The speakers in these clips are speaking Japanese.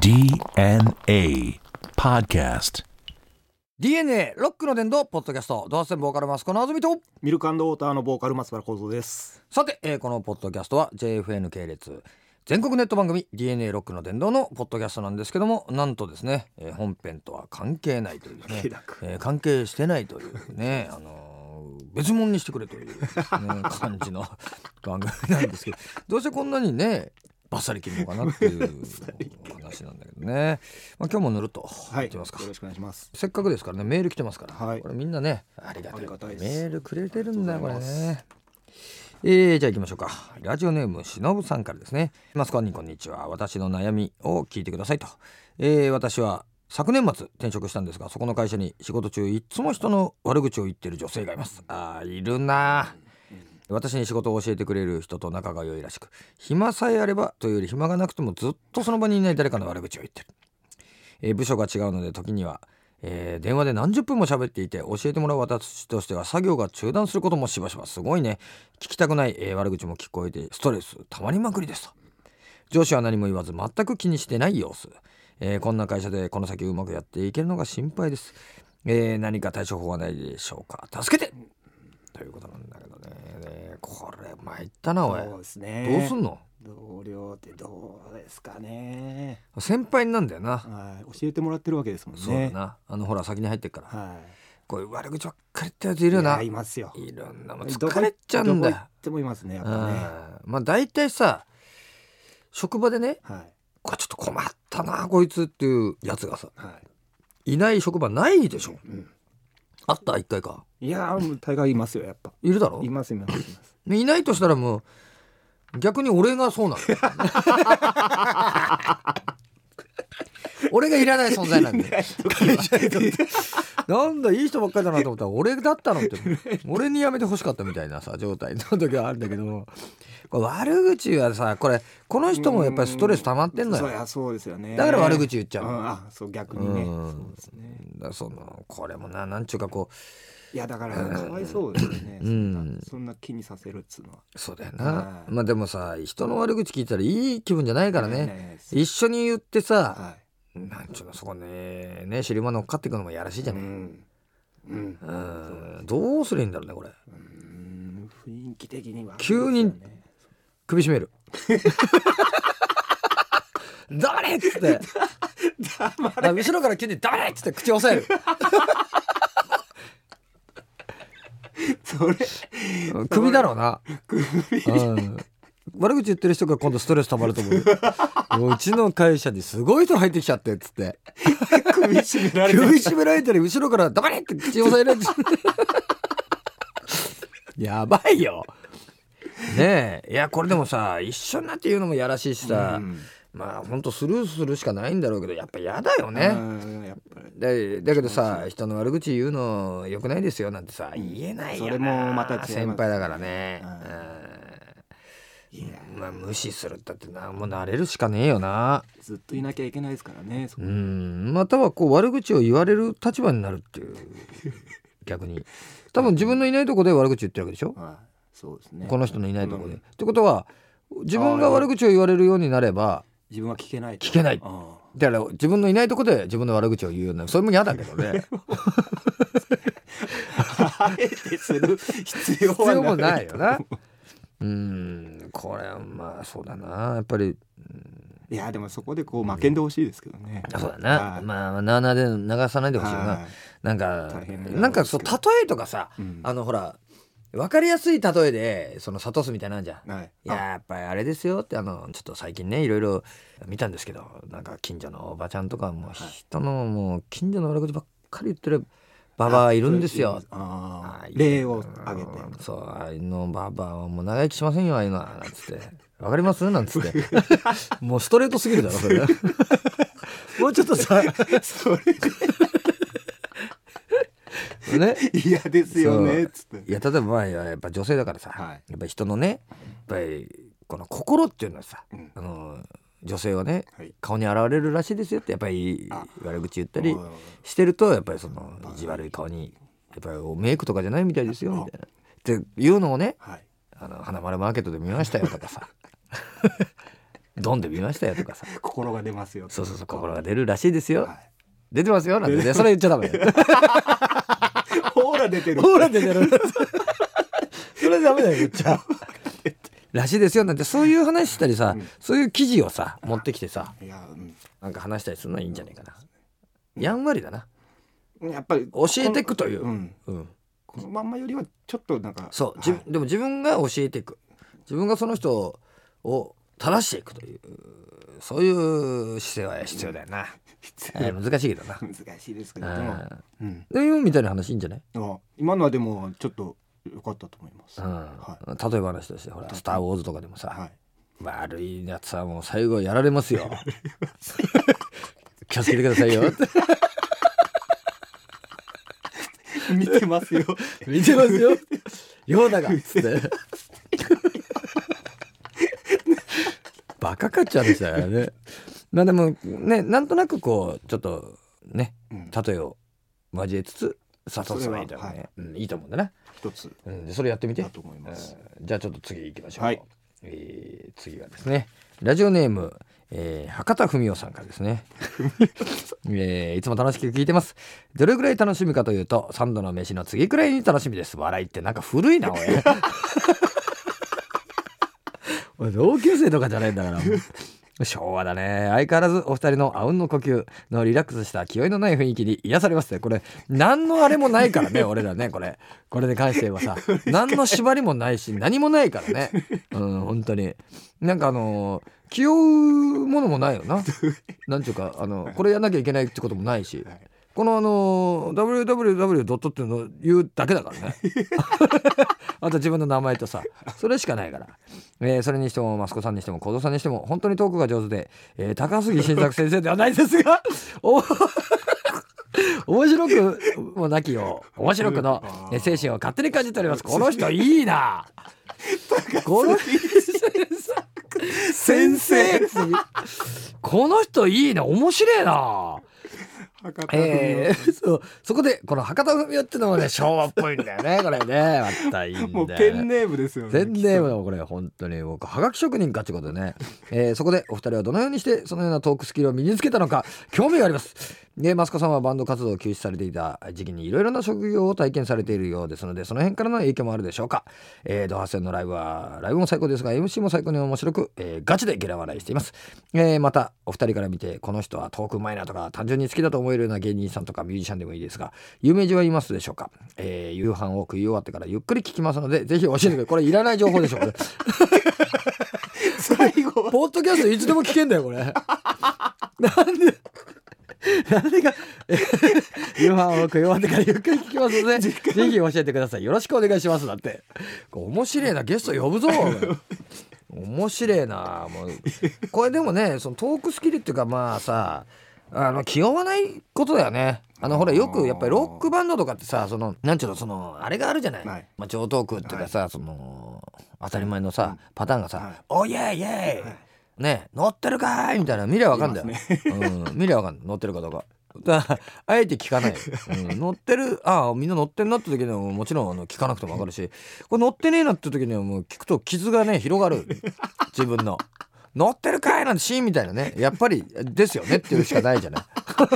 DNA Podcast. DNA ロックの伝道ポッドキャストドアステンボーカルマスコのあずみとミルクウォーターのボーカル松原幸三です。さて、えーこのポッドキャストは JFN 系列全国ネット番組 DNA ロックの伝道のポッドキャストなんですけどもなんとですね、えー本編とは関係ないというねえー関係してないというねあのー別物にしてくれという、ね、感じの番組なんですけどどうしてこんなにねバッサリ切るのかなっていう話なんだけどね、まあ、今日もぬるっと。はい。い。きますか、よろしくお願いします。せっかくですからねメール来てますから、はい。これみんなねありがたい。メールくれてるんだよこれね。えー、じゃあ行きましょうか。ラジオネームしのぶさんからですね。マスコアニこんにちは。私の悩みを聞いてくださいと、えー、私は昨年末転職したんですがそこの会社に仕事中いつも人の悪口を言ってる女性がいます。あーいるな私に仕事を教えてくれる人と仲が良いらしく暇さえあればというより暇がなくてもずっとその場にいない誰かの悪口を言ってる。えー部署が違うので時には、えー電話で何十分も喋っていて教えてもらう私としては作業が中断することもしばしば。すごいね。聞きたくない、えー悪口も聞こえてストレス溜まりまくりです。と上司は何も言わず全く気にしてない様子、えこんな会社でこの先うまくやっていけるのが心配です、え何か対処法はないでしょうか。助けて！ということなんだけど。これ参ったなおいそうですね。どうすんの？同僚ってどうですかね。先輩なんだよな、はい。教えてもらってるわけですもんね。そうだなあのほら先に入ってっから、はこういう悪口ばっかり言ってるやついい。るよないますよ。いろんなも疲れちゃうんだよどもいますね。やっぱね。うんまあ大体さ職場でねはい。これちょっと困ったなこいつっていうやつがさはいない職場ないでしょい。うん。あった？一回かいやーもう大概いますよやっぱ。いるだろ？いますいますいます。でいないとしたらもう逆に俺がそうなの 俺がいらない存在なんで。なんだいい人ばっかりだなと思ったら俺だったのって。俺にやめてほしかったみたいなさ状態の時はあるんだけど。悪口はさこれこの人もやっぱりストレス溜まってんのよ。そうやそうですよね。だから悪口言っちゃうの。んあそう逆にね。うん。そうですね。だそのこれもななんちゅうかこいやだからかわいそうですよね。うそんそんな気にさせるっつうのは。うそうだよな。はい。まあでもさ人の悪口聞いたらいい気分じゃないからね。ね一緒に言ってさはい。なんちゅうのそこねね尻間乗っかっていくのもやらしいじゃない、うん。うん。うん、どうすりゃいいんだろうねこれ。うん雰囲気的には。急に首絞める。黙れっつって。あ後ろから急に黙れっつって口押さえる。それ。うん首だろうな、うん、悪口言ってる人が今度ストレス溜まると思う。もううちの会社にすごい人入ってきちゃってっつって。首絞められて首絞められてる。後ろから黙れって口押さえられて。やばいよ。ねえ。いやこれでもさ一緒になって言うのもやらしいしさ、うん。まあほんとスルーするしかないんだろうけどやっぱ嫌だよね。だだけどさ人の悪口言うのよくないですよなんてさ言えないよな。それもまた先輩だからね、いやうんまあ無視するったってなもう慣れるしかねえよなずっといなきゃいけないですからね。うんまたはこう悪口を言われる立場になるっていう 逆に多分自分のいないとこで悪口言ってるわけでしょ？はい。そうですね。この人のいないとこで。うんってことは自分が悪口を言われるようになれば自分は聞けないと。聞けないあだから自分のいないとこで自分の悪口を言うようになるそれも嫌だけどねあ あえてする必要は必要もないよな。うんこれはまあそうだな。やっぱりいやでもそこでこう負けんでほしいですけどね。あそうだな、はい。まあなあなあで流さないでほしいよな、はい。なんかなんかそう例えとかさ、うん。あのほら分かりやすい例えでその諭すみたいなんじゃん。はい。いややっぱりあれですよってあのちょっと最近ねいろいろ見たんですけどなんか近所のおばちゃんとかもう人のもう近所の悪口ばっかり言ってるババアがいるんですよ。例を挙げて。そうあのババアはもう長生きしませんよああいうのはなんつって「わかります?」なんつって。もうストレートすぎるだろそれ。もうちょっとさそれ。ね？嫌ですよねっつって。いや例えばまあやっぱ女性だからさ、はい。やっぱ人のねやっぱりこの心っていうのはさ、うん。あの女性はねはい。顔に現れるらしいですよってやっぱりあ。悪口言ったりうん。してるとやっぱりその意地悪い顔にやっぱりメイクとかじゃないみたいですよみたいな。っていうのをねはい。あの花丸マーケットで見ましたよとかさ。ドンで見ましたよとかさ。心が出ますよそうそうそう心が出るらしいですよ、はい。出てますよなんてねそれ言っちゃダメ。だよほら出てる。ほら出てる。それダメだよ言っちゃらしいですよ。なんてそういう話したりさ、そういう記事をさ持ってきてさなんか話したりするのはいいんじゃないかな。やんわりだな。うん、やっぱり教えていくという、うん、うん、このまんまよりはちょっとなんかそう、はい。自分でも自分が教えていく。自分がその人を正していくというそういう姿勢は必要だよな、えー難しいけどな。難しいですけどでも、あうん、今みたいな話いいんじゃない、あ今のはでもちょっと良かったと思います、うん。は例え話としてほら「スター・ウォーズ」とかでもさ、はい。悪いやつはもう最後やられますよ。気をつけてくださいよ。見てますよ。見てますよ。ヨーダがっつって。バカかっちゃうんでしたからね。まあでもねなんとなくこうちょっとねうん。例えを交えつつ誘せばいいと思うね、うん、いいと思うんだな、一つ。うん、でそれやってみて。だと思います。うんじゃあちょっと次行きましょう、はい。えー次はですねラジオネーム、えー博多文雄さんからですね、えーいつも楽しく聞いてます。どれぐらい楽しみかというと三度の飯の次くらいに楽しみです。笑いってなんか古いなおい。俺同級生とかじゃないんだから昭和だね。相変わらずお二人のあうんの呼吸のリラックスした気負いのない雰囲気に癒されますね。これ何のあれもないからね 俺らねこれ。これに関してはさ何の縛りもないし何もないからね。うん本当に。なんかあのー気負うものもないよな。なんていうかあのこれやんなきゃいけないってこともないし。はいこのあの www. ドットっていうのを言うだけだからね。あと自分の名前とさ。それしかないから、えーそれにしても益子さんにしても小僧さんにしても本当にトークが上手で、えー高杉晋作先生ではないですがお面白くもなきよ面白くのえー精神を勝手に感じております。この人いいな。この人先生。この人いいな。面白いな博多えー、そう。そこでこの博多文雄ってのもね 昭和っぽいんだよねこれね。またいいんだよ、ね、もうペンネームですよねペンネームだもんこれ本当に。僕はがき職人かってことでね、えーそこでお二人はどのようにしてそのようなトークスキルを身につけたのか興味があります。で益子さんはバンド活動を休止されていた時期にいろいろな職業を体験されているようですのでその辺からの影響もあるでしょうか、えー、ドハセンのライブはライブも最高ですが MC も最高に面白く、えーガチでゲラ笑いしています、えーまたお二人から見てこの人はトークうまいなとか単純に好きだと思えるような芸人さんとかミュージシャンでもいいですが有名人はいますでしょうか、えー夕飯を食い終わってからゆっくり聞きますのでぜひ教えてくださいこれいらない情報でしょこれ最後は。ポッドキャストいつでも聞けんだよこれ。なんでなんでかえ夕飯を食い終わってからゆっくり聞きますのでぜひ教えてください。よろしくお願いします。だって面白いなゲスト呼ぶぞ。面白いなもう。これでもねそのトークスキルっていうかまあさあの気負わないことだよね。あのほらよくやっぱりロックバンドとかってさそのなんちゅうのそのあれがあるじゃない、はい。まあ、上トークっていうかさ、その当たり前のさ、パターンがさ「はい。おイェイイェイ、ね乗ってるかーい!」みたいな見りゃわかんだよ、うん、見りゃわかんない。乗ってるかどうか。だからあえて聞かない、うん、乗ってるああみんな乗ってんなって時にはもちろんあの聞かなくてもわかるし。これ乗ってねえなって時にはもう聞くと傷がね広がる。自分の乗ってるかいなんてシーンみたいなね。やっぱりですよねっていうしかないじゃない。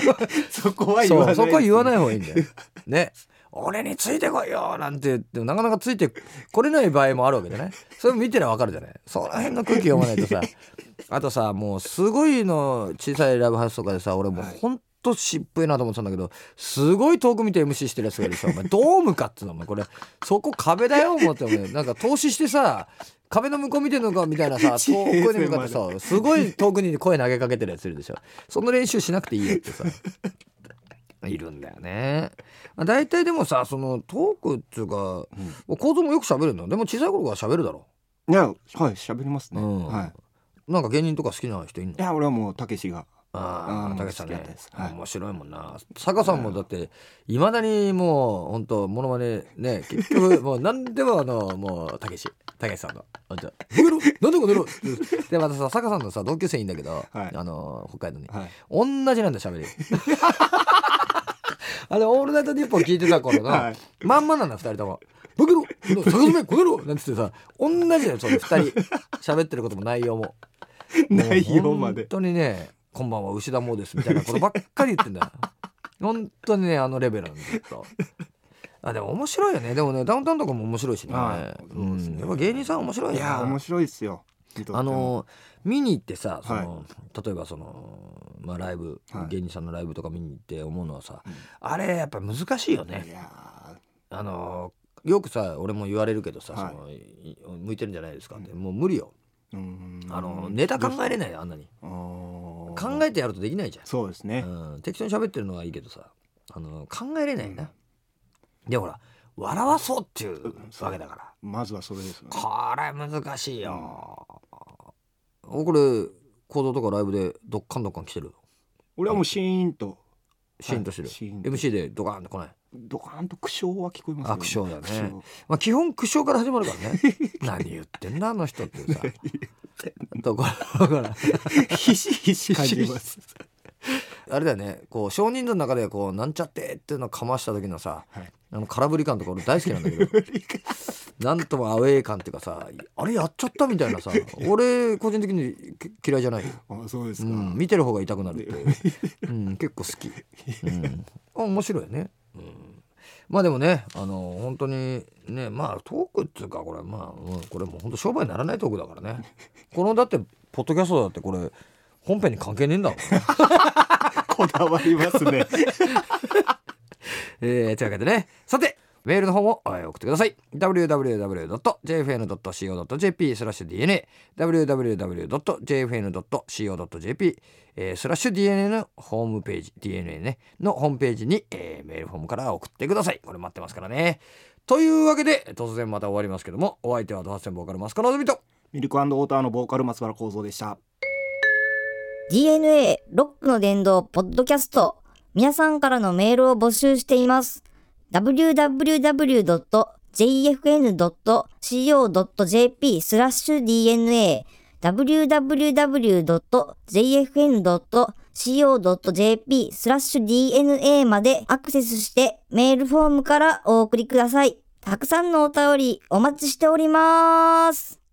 そこは言わないそこは言わないい方がいいんだよ。ね。俺についてこいよなんて言ってもなかなかついてこれない場合もあるわけじゃない？それ見てりゃ分かるじゃない？その辺の空気読まないとさ。あとさもうすごいの小さいライブハウスとかでさ俺もうほんとしっぷいなと思ってたんだけどすごい遠く見て MC してるやつがいるさお前ドームかっつうの？お前これそこ壁だよ思ってお前。なんか投資してさ壁の向こう見てんのかみたいなさ 遠くに向かってさすごい遠くに声投げかけてるやついるでしょ。その練習しなくていいよってさ。いるんだよね。まあ、大体でもさそのトークっていうか、構造もよく喋るの？でも小さい頃から喋るだろ？いやはい喋りますね、うん。はい。なんか芸人とか好きな人いんの？いや俺はもうたけしがああうんたけしさんね。はい。面白いもんな。坂さんもだっていまだにもう本当モノマネね結局 もう何でもあのもうたけし。たけしさんの。本当「この野郎なんでこの野郎」でまたさ坂さんのさ同級生いいんだけど、はい。あの北海道に、はい。同じなんだよ喋り。あれ「オールナイトニッポン」聞いてた頃の、はい。まんまなんだ二人とも「ボケろ坂詰めこねろ!」なんつってさ同じだよその二人。喋ってることも内容も。内容まで。本当にね「こんばんは牛田もです」みたいなことばっかり言ってんだよ。本当にねあのレベルなんだずっと。あでも面白いよね。でもねダウンタウンとかも面白いしね,、はい。うん、やっぱ芸人さん面白いいなや面白いですよ。あの見に行ってさその、は例えばその、まあ、ライブ、はい。芸人さんのライブとか見に行って思うのはさ、うん。あれやっぱ難しいよいね。やあのよくさ俺も言われるけどさ、はい。そのい向いてるんじゃないですかって、もう無理よ。ーうん。あのネタ考えれないよあんなに。あー考えてやるとできないじゃん。そうですね。うん、適当に喋ってるのはいいけどさ。あの考えれないな。でほら笑わそうっていうわけだから。まずはそれですよね。これ難しいよ。これ行動とかライブでどっかんどっかん来てる？俺はもうシーンと。シーンとしてる、はい MC でドカーンと来ない？ドカーンと苦笑は聞こえますよあ苦笑だね。まあ基本苦笑から始まるからね。何言ってんだあの人っていうさところから。ひしひし感じますあれだよね。こう少人数の中でこうなんちゃってっていうのをかました時のさ、はい。あの空振り感とか俺大好きなんだけど。なんともアウェー感っていうかさあれやっちゃったみたいなさ俺個人的にき嫌いじゃないよ。あそうですか、うん、見てる方が痛くなるっていう、うん、結構好き、うん、あ面白いよね、うん、まあでもねあの本当にねまあトークっていうかこれまあ、うんこれもう本当商売にならないトークだからね。このだってポッドキャストだってこれ本編に関係ねえんだもん、こだわりますね。えーというわけでね。さてメールの方もえー送ってください。www.jfn.co.jp スラッシュ DNA www.jfn.co.jp えースラッシュ DNA のホームページ DNA ねのホームページに、えーメールフォームから送ってください。これ待ってますからね。というわけで突然また終わりますけどもお相手はドハッセンボーカルマスカのぞみとミルクウォーターのボーカル松原幸三でした。DNA ロックの殿堂ポッドキャスト。皆さんからのメールを募集しています。www.jfn.co.jp スラッシュ DNA www.jfn.co.jp スラッシュ DNA までアクセスしてメールフォームからお送りください。たくさんのお便りお待ちしております。